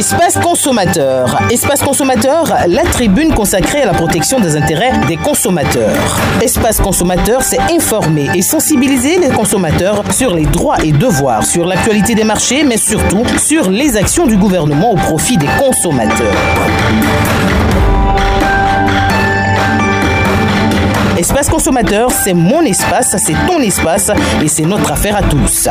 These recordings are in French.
Espace consommateur. Espace consommateur, la tribune consacrée à la protection des intérêts des consommateurs. Espace consommateur, c'est informer et sensibiliser les consommateurs sur les droits et devoirs, sur l'actualité des marchés, mais surtout sur les actions du gouvernement au profit des consommateurs. Espace consommateur, c'est mon espace, c'est ton espace et c'est notre affaire à tous.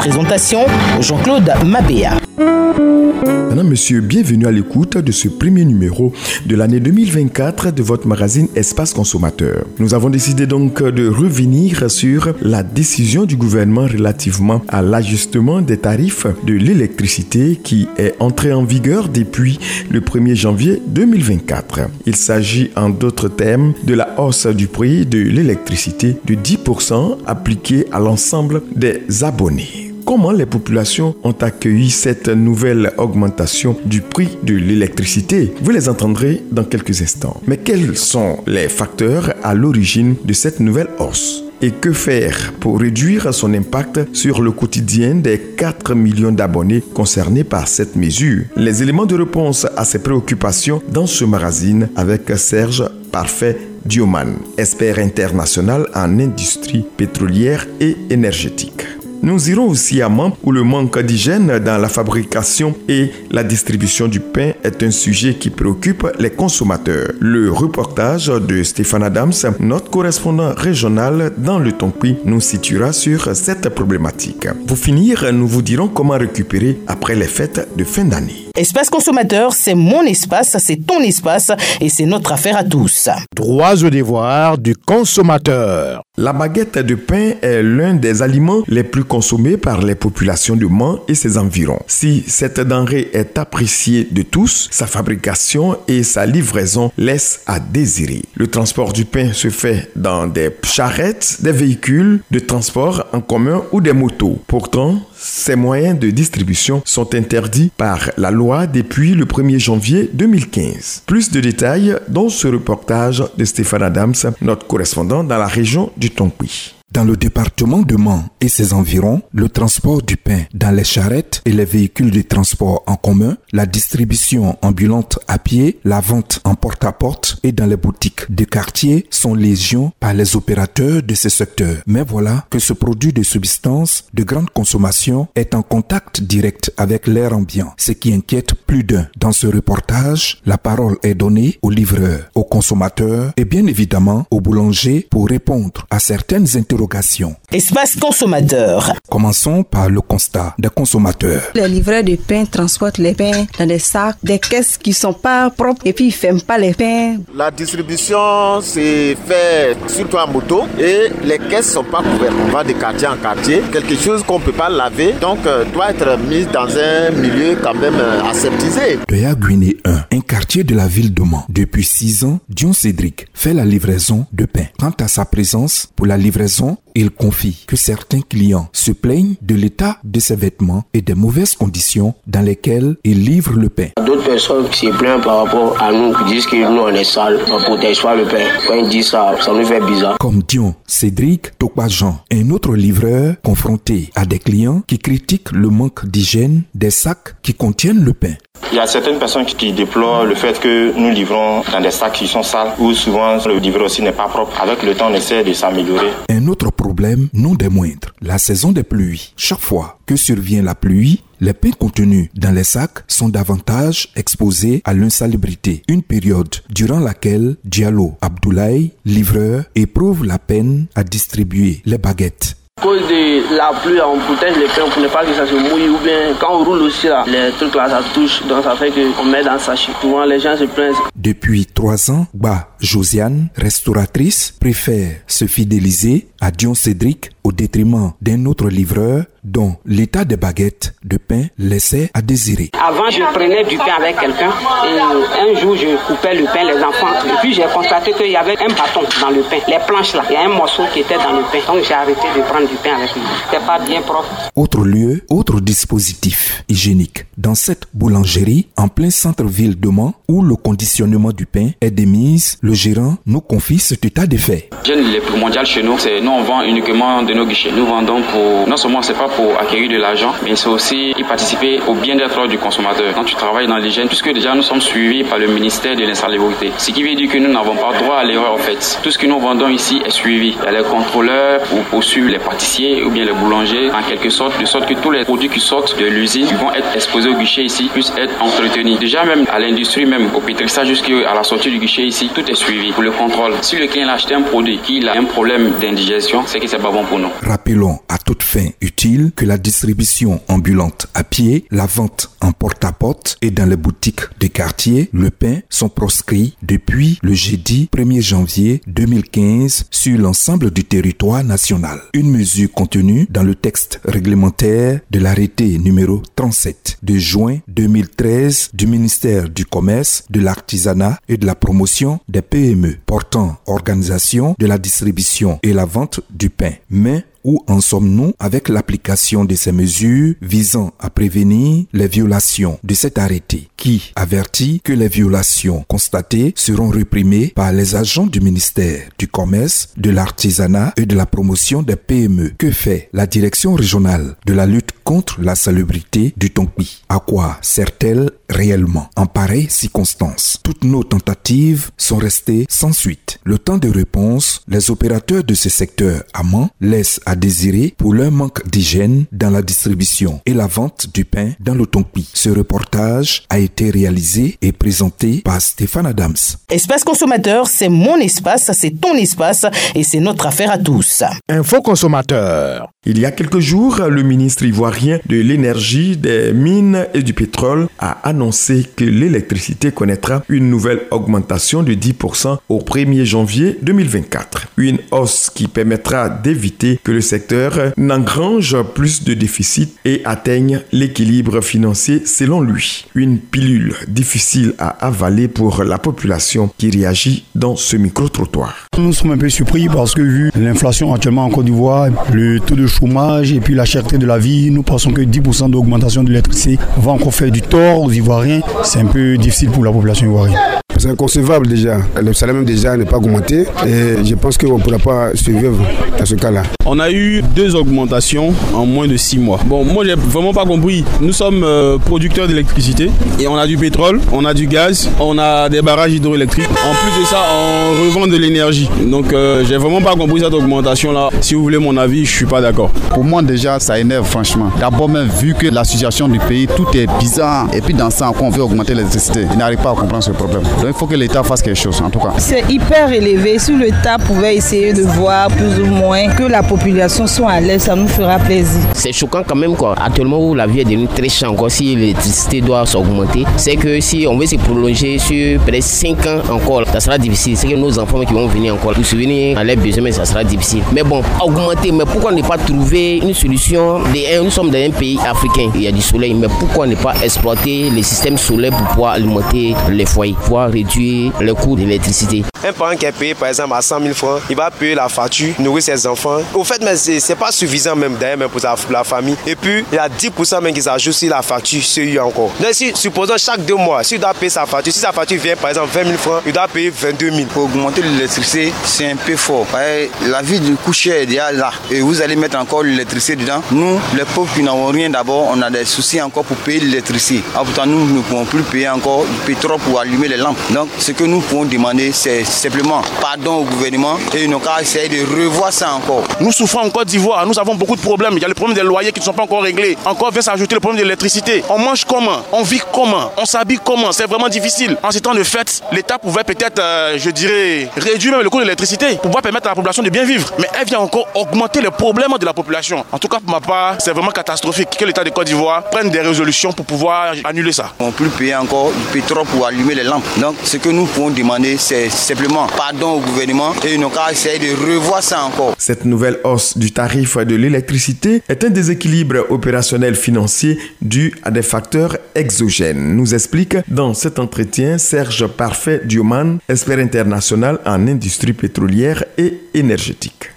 Présentation, Jean-Claude Mabéa. Madame, Monsieur, bienvenue à l'écoute de ce premier numéro de l'année 2024 de votre magazine Espace Consommateur. Nous avons décidé donc de revenir sur la décision du gouvernement relativement à l'ajustement des tarifs de l'électricité qui est entré en vigueur depuis le 1er janvier 2024. Il s'agit en d'autres termes de la hausse du prix de l'électricité de 10% appliquée à l'ensemble des abonnés. Comment les populations ont accueilli cette nouvelle augmentation du prix de l'électricité? Vous les entendrez dans quelques instants. Mais quels sont les facteurs à l'origine de cette nouvelle hausse? Et que faire pour réduire son impact sur le quotidien des 4 millions d'abonnés concernés par cette mesure? Les éléments de réponse à ces préoccupations dans ce magazine avec Serge Parfait Dioman, expert international en industrie pétrolière et énergétique. Nous irons aussi à Mans où le manque d'hygiène dans la fabrication et la distribution du pain est un sujet qui préoccupe les consommateurs. Le reportage de Stéphane Adams, notre correspondant régional dans le Tonpi, nous situera sur cette problématique. Pour finir, nous vous dirons comment récupérer après les fêtes de fin d'année. Espace consommateur, c'est mon espace, c'est ton espace et c'est notre affaire à tous. Droits et devoirs du consommateur. La baguette de pain est l'un des aliments les plus consommés par les populations de Mans et ses environs. Si cette denrée est appréciée de tous, sa fabrication et sa livraison laissent à désirer. Le transport du pain se fait dans des charrettes, des véhicules de transport en commun ou des motos. Pourtant, ces moyens de distribution sont interdits par la loi depuis le 1er janvier 2015. Plus de détails dans ce reportage de Stéphane Adams, notre correspondant dans la région du Tonki. Dans le département de Mans et ses environs, le transport du pain dans les charrettes et les véhicules de transport en commun, la distribution ambulante à pied, la vente en porte-à-porte et dans les boutiques de quartier sont légion par les opérateurs de ces secteurs. Mais voilà que ce produit de substance de grande consommation est en contact direct avec l'air ambiant, ce qui inquiète plus d'un. Dans ce reportage, la parole est donnée aux livreurs, aux consommateurs et bien évidemment aux boulangers pour répondre à certaines interrogations Espace consommateur. Commençons par le constat des consommateurs. Les livreurs de pain transportent les pains dans des sacs, des caisses qui sont pas propres et puis ils ferment pas les pains. La distribution c'est fait surtout en moto et les caisses sont pas couvertes. On va de quartier en quartier. Quelque chose qu'on peut pas laver donc euh, doit être mis dans un milieu quand même euh, aseptisé. De Guinée 1, un quartier de la ville de Mans. Depuis 6 ans, Dion Cédric fait la livraison de pain. Quant à sa présence pour la livraison il confie que certains clients se plaignent de l'état de ses vêtements et des mauvaises conditions dans lesquelles il livre le pain. D'autres personnes se plaignent par rapport à nous, qui disent que nous on est sales, on ne protège pas le pain. Quand ils disent ça, ça nous fait bizarre. Comme Dion, Cédric Tokbajan, un autre livreur confronté à des clients qui critiquent le manque d'hygiène des sacs qui contiennent le pain. Il y a certaines personnes qui déplorent le fait que nous livrons dans des sacs qui sont sales ou souvent le livreur aussi n'est pas propre. Avec le temps, on essaie de s'améliorer. Un autre problème, non des moindres, la saison des pluies. Chaque fois que survient la pluie, les pains contenus dans les sacs sont davantage exposés à l'insalubrité, une période durant laquelle Diallo Abdoulaye, livreur, éprouve la peine à distribuer les baguettes. À cause de la pluie, on protège les pains pour ne pas que ça se mouille ou bien quand on roule aussi là, les trucs là ça touche, donc ça fait qu'on met dans le sachet. Souvent les gens se plaignent. Depuis trois ans, Ba Josiane, restauratrice, préfère se fidéliser à Dion Cédric au détriment d'un autre livreur dont l'état des baguettes de pain laissait à désirer. Avant, je prenais du pain avec quelqu'un et un jour, je coupais le pain, les enfants. Et puis, j'ai constaté qu'il y avait un bâton dans le pain. Les planches là, il y a un morceau qui était dans le pain. Donc, j'ai arrêté de prendre du pain avec lui. C'était pas bien propre. Autre lieu, autre dispositif hygiénique. Dans cette boulangerie, en plein centre-ville de Mans, où le conditionnement du pain est démise, le gérant nous confie cet état de fait. Le plus mondial chez nous, c'est nous on vend uniquement de de nos guichets. Nous vendons pour, non seulement c'est pas pour acquérir de l'argent, mais c'est aussi y participer au bien-être du consommateur. Quand tu travailles dans l'hygiène, puisque déjà nous sommes suivis par le ministère de l'insalubrité. Ce qui veut dire que nous n'avons pas droit à l'erreur en fait. Tout ce que nous vendons ici est suivi. Il y a les contrôleurs pour poursuivre les pâtissiers ou bien les boulangers en quelque sorte, de sorte que tous les produits qui sortent de l'usine vont être exposés au guichet ici, puissent être entretenus. Déjà même à l'industrie même, au pétrissage jusqu'à la sortie du guichet ici, tout est suivi pour le contrôle. Si le client a acheté un produit qui a un problème d'indigestion, c'est que c'est pas bon pour nous. Rappelons à toute fin utile que la distribution ambulante à pied, la vente en porte-à-porte et dans les boutiques des quartiers, le pain sont proscrits depuis le jeudi 1er janvier 2015 sur l'ensemble du territoire national. Une mesure contenue dans le texte réglementaire de l'arrêté numéro 37 de juin 2013 du ministère du Commerce, de l'Artisanat et de la Promotion des PME portant organisation de la distribution et la vente du pain. Mais où en sommes-nous avec l'application de ces mesures visant à prévenir les violations de cet arrêté? Qui avertit que les violations constatées seront réprimées par les agents du ministère du Commerce, de l'Artisanat et de la promotion des PME. Que fait la direction régionale de la lutte contre la salubrité du Tonpi À quoi sert-elle réellement? En pareille circonstance Toutes nos tentatives sont restées sans suite. Le temps de réponse, les opérateurs de ce secteur amont laissent à désirer pour leur manque d'hygiène dans la distribution et la vente du pain dans le Tonpi. Ce reportage a été réalisé et présenté par Stéphane Adams. Espace consommateur, c'est mon espace, c'est ton espace et c'est notre affaire à tous. Info consommateur. Il y a quelques jours, le ministre ivoirien de l'énergie, des mines et du pétrole a annoncé que l'électricité connaîtra une nouvelle augmentation de 10% au 1er janvier 2024. Une hausse qui permettra d'éviter que le secteur n'engrange plus de déficit et atteigne l'équilibre financier selon lui. Une pilule difficile à avaler pour la population qui réagit dans ce micro-trottoir. Nous sommes un peu surpris parce que vu l'inflation actuellement en Côte d'Ivoire, chômage et puis la cherté de la vie, nous pensons que 10% d'augmentation de l'électricité va encore faire du tort aux Ivoiriens. C'est un peu difficile pour la population ivoirienne. C'est inconcevable déjà. Le salaire même déjà n'est pas augmenté et je pense qu'on ne pourra pas survivre dans ce cas-là. On a eu deux augmentations en moins de six mois. Bon, moi j'ai vraiment pas compris. Nous sommes euh, producteurs d'électricité et on a du pétrole, on a du gaz, on a des barrages hydroélectriques. En plus de ça, on revend de l'énergie. Donc euh, j'ai vraiment pas compris cette augmentation-là. Si vous voulez mon avis, je suis pas d'accord. Pour moi déjà, ça énerve franchement. D'abord même vu que la situation du pays, tout est bizarre et puis dans ça encore on veut augmenter l'électricité. Il n'arrive pas à comprendre ce problème. Donc il faut que l'État fasse quelque chose en tout cas. C'est hyper élevé. Si l'État pouvait essayer de voir plus ou moins que la population soit à l'aise, ça nous fera plaisir. C'est choquant quand même quoi. Actuellement où la vie est devenue très chère encore, si l'électricité doit s'augmenter, c'est que si on veut se prolonger sur peut-être 5 ans encore, ça sera difficile. C'est que nos enfants qui vont venir encore pour souvenir à leurs besoins, mais ça sera difficile. Mais bon, augmenter, mais pourquoi ne pas trouver une solution de, Nous sommes dans un pays africain, il y a du soleil, mais pourquoi ne pas exploiter les systèmes solaires pour pouvoir alimenter les foyers, pouvoir réduire le coût de l'électricité Un parent qui est payé par exemple à 100 000 francs, il va payer la facture, nourrir ses enfants. Au fait, mais c'est pas suffisant même d'ailleurs pour la famille. Et puis, il y a 10% même qui s'ajoutent sur la facture CU encore. Donc, si, supposons chaque deux mois, s'il doit payer sa facture, si sa facture vient par exemple 20 000 francs, il doit payer 22 000. Pour augmenter l'électricité, c'est un peu fort. La vie du coût cher est déjà là. Et vous allez mettre encore l'électricité dedans. Nous, les pauvres qui n'avons rien d'abord, on a des soucis encore pour payer l'électricité. Ah, pourtant, nous ne pouvons plus payer encore du pétrole pour allumer les lampes. Donc, ce que nous pouvons demander, c'est simplement pardon au gouvernement et nous qu'à essayer de revoir ça encore. Nous souffrons en Côte d'Ivoire, nous avons beaucoup de problèmes. Il y a le problème des loyers qui ne sont pas encore réglés. Encore vient s'ajouter le problème de l'électricité. On mange comment? On vit comment? On s'habille comment? C'est vraiment difficile. En ces temps de fête, l'État pouvait peut-être, euh, je dirais, réduire même le coût de l'électricité pour pouvoir permettre à la population de bien vivre. Mais elle vient encore augmenter les problèmes de la population. En tout cas, pour ma part, c'est vraiment catastrophique que l'État de Côte d'Ivoire prenne des résolutions pour pouvoir annuler ça. On peut payer encore du pétrole pour allumer les lampes. Donc, ce que nous pouvons demander, c'est simplement pardon au gouvernement et nous qu'à essayer de revoir ça encore. Cette nouvelle hausse du tarif de l'électricité est un déséquilibre opérationnel financier dû à des facteurs exogènes, nous explique dans cet entretien Serge Parfait Dioman, expert international en industrie pétrolière et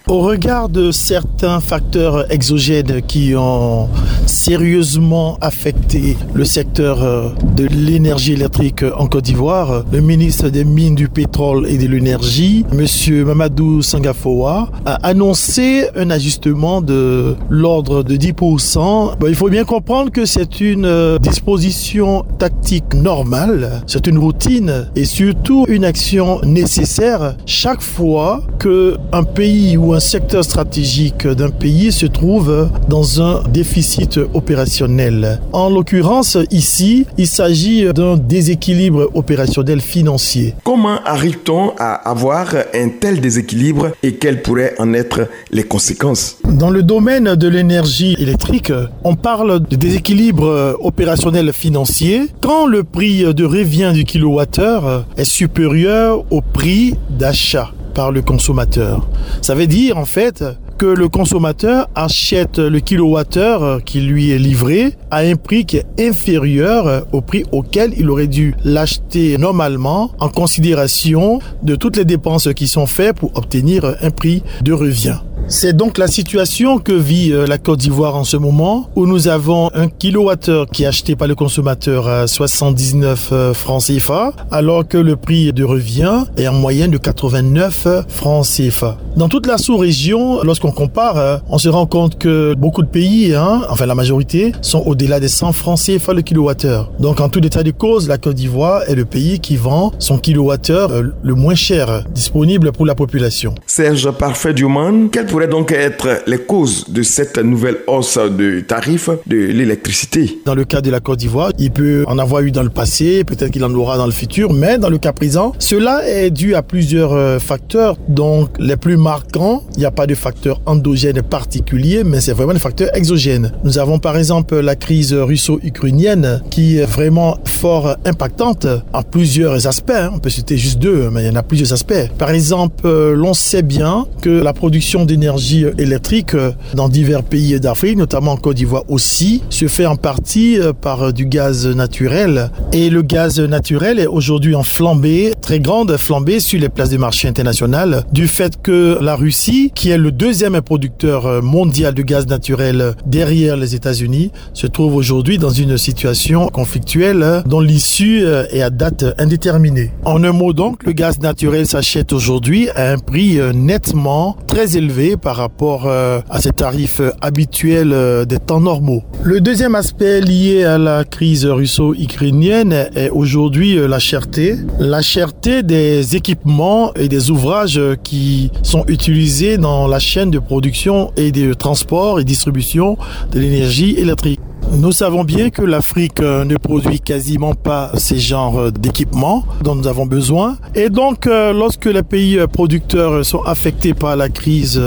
Au regard de certains facteurs exogènes qui ont sérieusement affecté le secteur euh, de l'énergie électrique en Côte d'Ivoire, le ministre des Mines, du Pétrole et de l'Énergie, M. Mamadou Sangafoa, a annoncé un ajustement de l'ordre de 10%. il faut bien comprendre que c'est une euh, disposition tactique normale, c'est une routine et surtout une action nécessaire chaque fois que un pays ou un secteur stratégique d'un pays se trouve dans un déficit opérationnel. En l'occurrence, ici, il s'agit d'un déséquilibre opérationnel financier. Comment arrive-t-on à avoir un tel déséquilibre et quelles pourraient en être les conséquences? Dans le domaine de l'énergie électrique, on parle de déséquilibre opérationnel financier quand le prix de revient du kilowattheure est supérieur au prix d'achat le consommateur. Ça veut dire en fait que le consommateur achète le kilowattheure qui lui est livré à un prix qui est inférieur au prix auquel il aurait dû l'acheter normalement en considération de toutes les dépenses qui sont faites pour obtenir un prix de revient. C'est donc la situation que vit euh, la Côte d'Ivoire en ce moment, où nous avons un kilowattheure qui est acheté par le consommateur à 79 euh, francs CFA, alors que le prix de revient est en moyenne de 89 francs CFA. Dans toute la sous-région, lorsqu'on compare, euh, on se rend compte que beaucoup de pays, hein, enfin la majorité, sont au-delà des 100 francs CFA le kilowattheure. Donc en tout état de cause, la Côte d'Ivoire est le pays qui vend son kilowattheure le moins cher disponible pour la population. Serge Parfait Duman, quel pourraient donc être les causes de cette nouvelle hausse de tarifs de l'électricité Dans le cas de la Côte d'Ivoire, il peut en avoir eu dans le passé, peut-être qu'il en aura dans le futur, mais dans le cas présent, cela est dû à plusieurs euh, facteurs. Donc les plus marquants, il n'y a pas de facteur endogène particulier, mais c'est vraiment des facteurs exogènes. Nous avons par exemple la crise russo-ukrainienne qui est vraiment fort impactante en plusieurs aspects. Hein. On peut citer juste deux, mais il y en a plusieurs aspects. Par exemple, euh, l'on sait bien que la production d'énergie l'énergie électrique euh, dans divers pays d'Afrique, notamment en Côte d'Ivoire aussi, se fait en partie euh, par du gaz naturel. Et le gaz naturel est aujourd'hui en flambée, très grande flambée sur les places de marché internationales, du fait que la Russie, qui est le deuxième producteur euh, mondial de gaz naturel derrière les États-Unis, se trouve aujourd'hui dans une situation conflictuelle dont l'issue est à date indéterminée. En un mot donc, le gaz naturel s'achète aujourd'hui à un prix nettement très élevé par rapport euh, à ces tarifs euh, habituels euh, des temps normaux. Le deuxième aspect lié à la crise russo-ukrainienne est aujourd'hui la cherté. La cherté des équipements et des ouvrages qui sont utilisés dans la chaîne de production et de transport et distribution de l'énergie électrique. Nous savons bien que l'Afrique euh, ne produit quasiment pas ces genres euh, d'équipements dont nous avons besoin. Et donc, euh, lorsque les pays producteurs sont affectés par la crise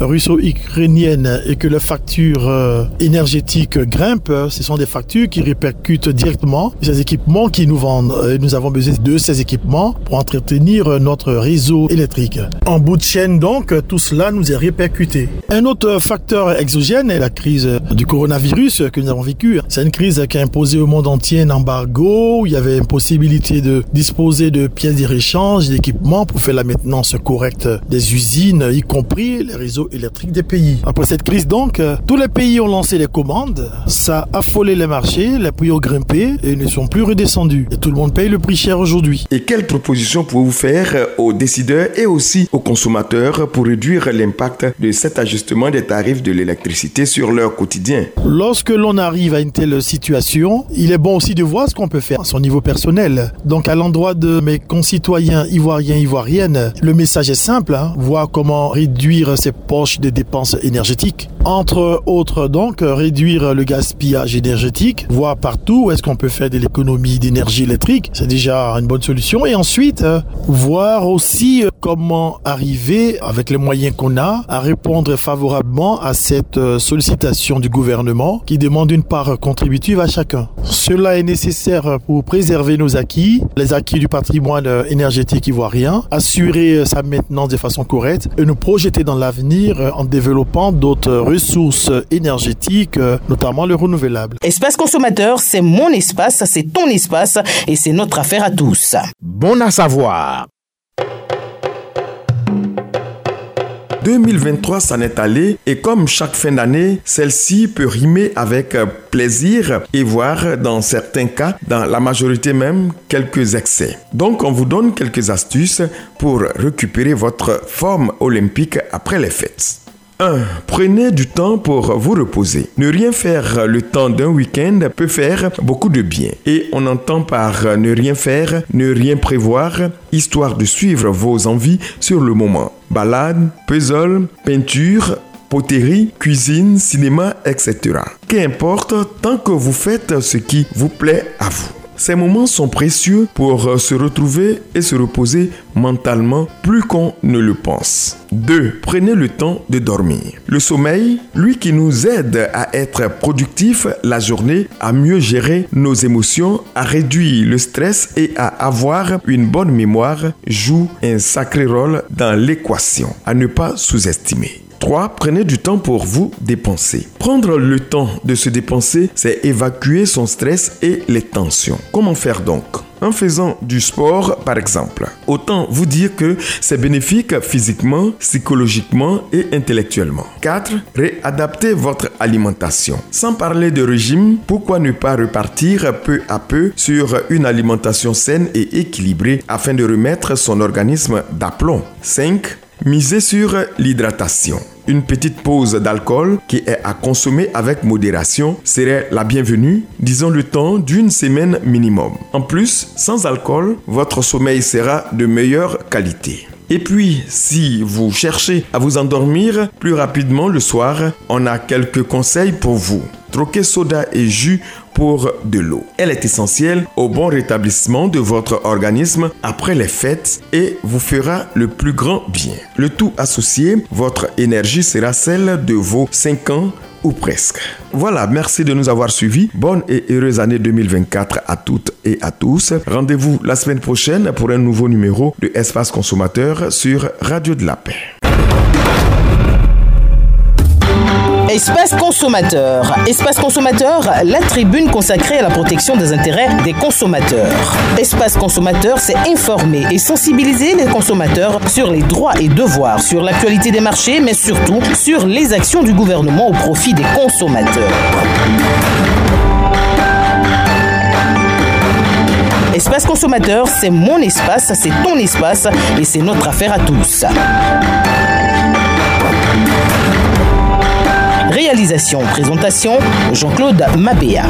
russo-ukrainienne et que les factures énergétiques grimpent, ce sont des factures qui répercutent directement ces équipements qui nous vendent. Nous avons besoin de ces équipements pour entretenir notre réseau électrique. En bout de chaîne, donc, tout cela nous est répercuté. Un autre facteur exogène est la crise du coronavirus que nous avons c'est une crise qui a imposé au monde entier un embargo, où il y avait une possibilité de disposer de pièces de réchange, d'équipements pour faire la maintenance correcte des usines, y compris les réseaux électriques des pays. Après cette crise donc, tous les pays ont lancé des commandes, ça a affolé les marchés, les prix ont grimpé et ne sont plus redescendus. Et tout le monde paye le prix cher aujourd'hui. Et quelles propositions pouvez-vous faire aux décideurs et aussi aux consommateurs pour réduire l'impact de cet ajustement des tarifs de l'électricité sur leur quotidien? Lorsque l'on arrive à une telle situation, il est bon aussi de voir ce qu'on peut faire à son niveau personnel. Donc à l'endroit de mes concitoyens ivoiriens, ivoiriennes, le message est simple, hein, voir comment réduire ses poches de dépenses énergétiques. Entre autres donc, réduire le gaspillage énergétique, voir partout où est-ce qu'on peut faire de l'économie d'énergie électrique, c'est déjà une bonne solution. Et ensuite, voir aussi euh, comment arriver, avec les moyens qu'on a, à répondre favorablement à cette euh, sollicitation du gouvernement qui demande une part contributive à chacun. Cela est nécessaire pour préserver nos acquis, les acquis du patrimoine énergétique ivoirien, assurer sa maintenance de façon correcte et nous projeter dans l'avenir en développant d'autres ressources énergétiques, notamment le renouvelable. Espace consommateur, c'est mon espace, c'est ton espace et c'est notre affaire à tous. Bon à savoir. 2023 s'en est allé et comme chaque fin d'année, celle-ci peut rimer avec plaisir et voir dans certains cas, dans la majorité même, quelques excès. Donc on vous donne quelques astuces pour récupérer votre forme olympique après les fêtes. 1. Prenez du temps pour vous reposer. Ne rien faire le temps d'un week-end peut faire beaucoup de bien. Et on entend par ne rien faire, ne rien prévoir, histoire de suivre vos envies sur le moment. Balade, puzzle, peinture, poterie, cuisine, cinéma, etc. Qu'importe tant que vous faites ce qui vous plaît à vous. Ces moments sont précieux pour euh, se retrouver et se reposer mentalement plus qu'on ne le pense. 2. Prenez le temps de dormir. Le sommeil, lui qui nous aide à être productif la journée, à mieux gérer nos émotions, à réduire le stress et à avoir une bonne mémoire, joue un sacré rôle dans l'équation à ne pas sous-estimer. 3. Prenez du temps pour vous dépenser. Prendre le temps de se dépenser, c'est évacuer son stress et les tensions. Comment faire donc? En faisant du sport, par exemple. Autant vous dire que c'est bénéfique physiquement, psychologiquement et intellectuellement. 4. Réadaptez votre alimentation. Sans parler de régime, pourquoi ne pas repartir peu à peu sur une alimentation saine et équilibrée afin de remettre son organisme d'aplomb? 5. Misez sur l'hydratation. Une petite pause d'alcool qui est à consommer avec modération serait la bienvenue, disons le temps d'une semaine minimum. En plus, sans alcool, votre sommeil sera de meilleure qualité. Et puis, si vous cherchez à vous endormir plus rapidement le soir, on a quelques conseils pour vous. Troquez soda et jus pour de l'eau. Elle est essentielle au bon rétablissement de votre organisme après les fêtes et vous fera le plus grand bien. Le tout associé, votre énergie sera celle de vos 5 ans ou presque. Voilà, merci de nous avoir suivis. Bonne et heureuse année 2024 à toutes et à tous. Rendez-vous la semaine prochaine pour un nouveau numéro de Espace Consommateur sur Radio de la Paix. Espace consommateur. Espace consommateur, la tribune consacrée à la protection des intérêts des consommateurs. Espace consommateur, c'est informer et sensibiliser les consommateurs sur les droits et devoirs, sur l'actualité des marchés, mais surtout sur les actions du gouvernement au profit des consommateurs. Espace consommateur, c'est mon espace, c'est ton espace et c'est notre affaire à tous. Réalisation, présentation, Jean-Claude Mabéa.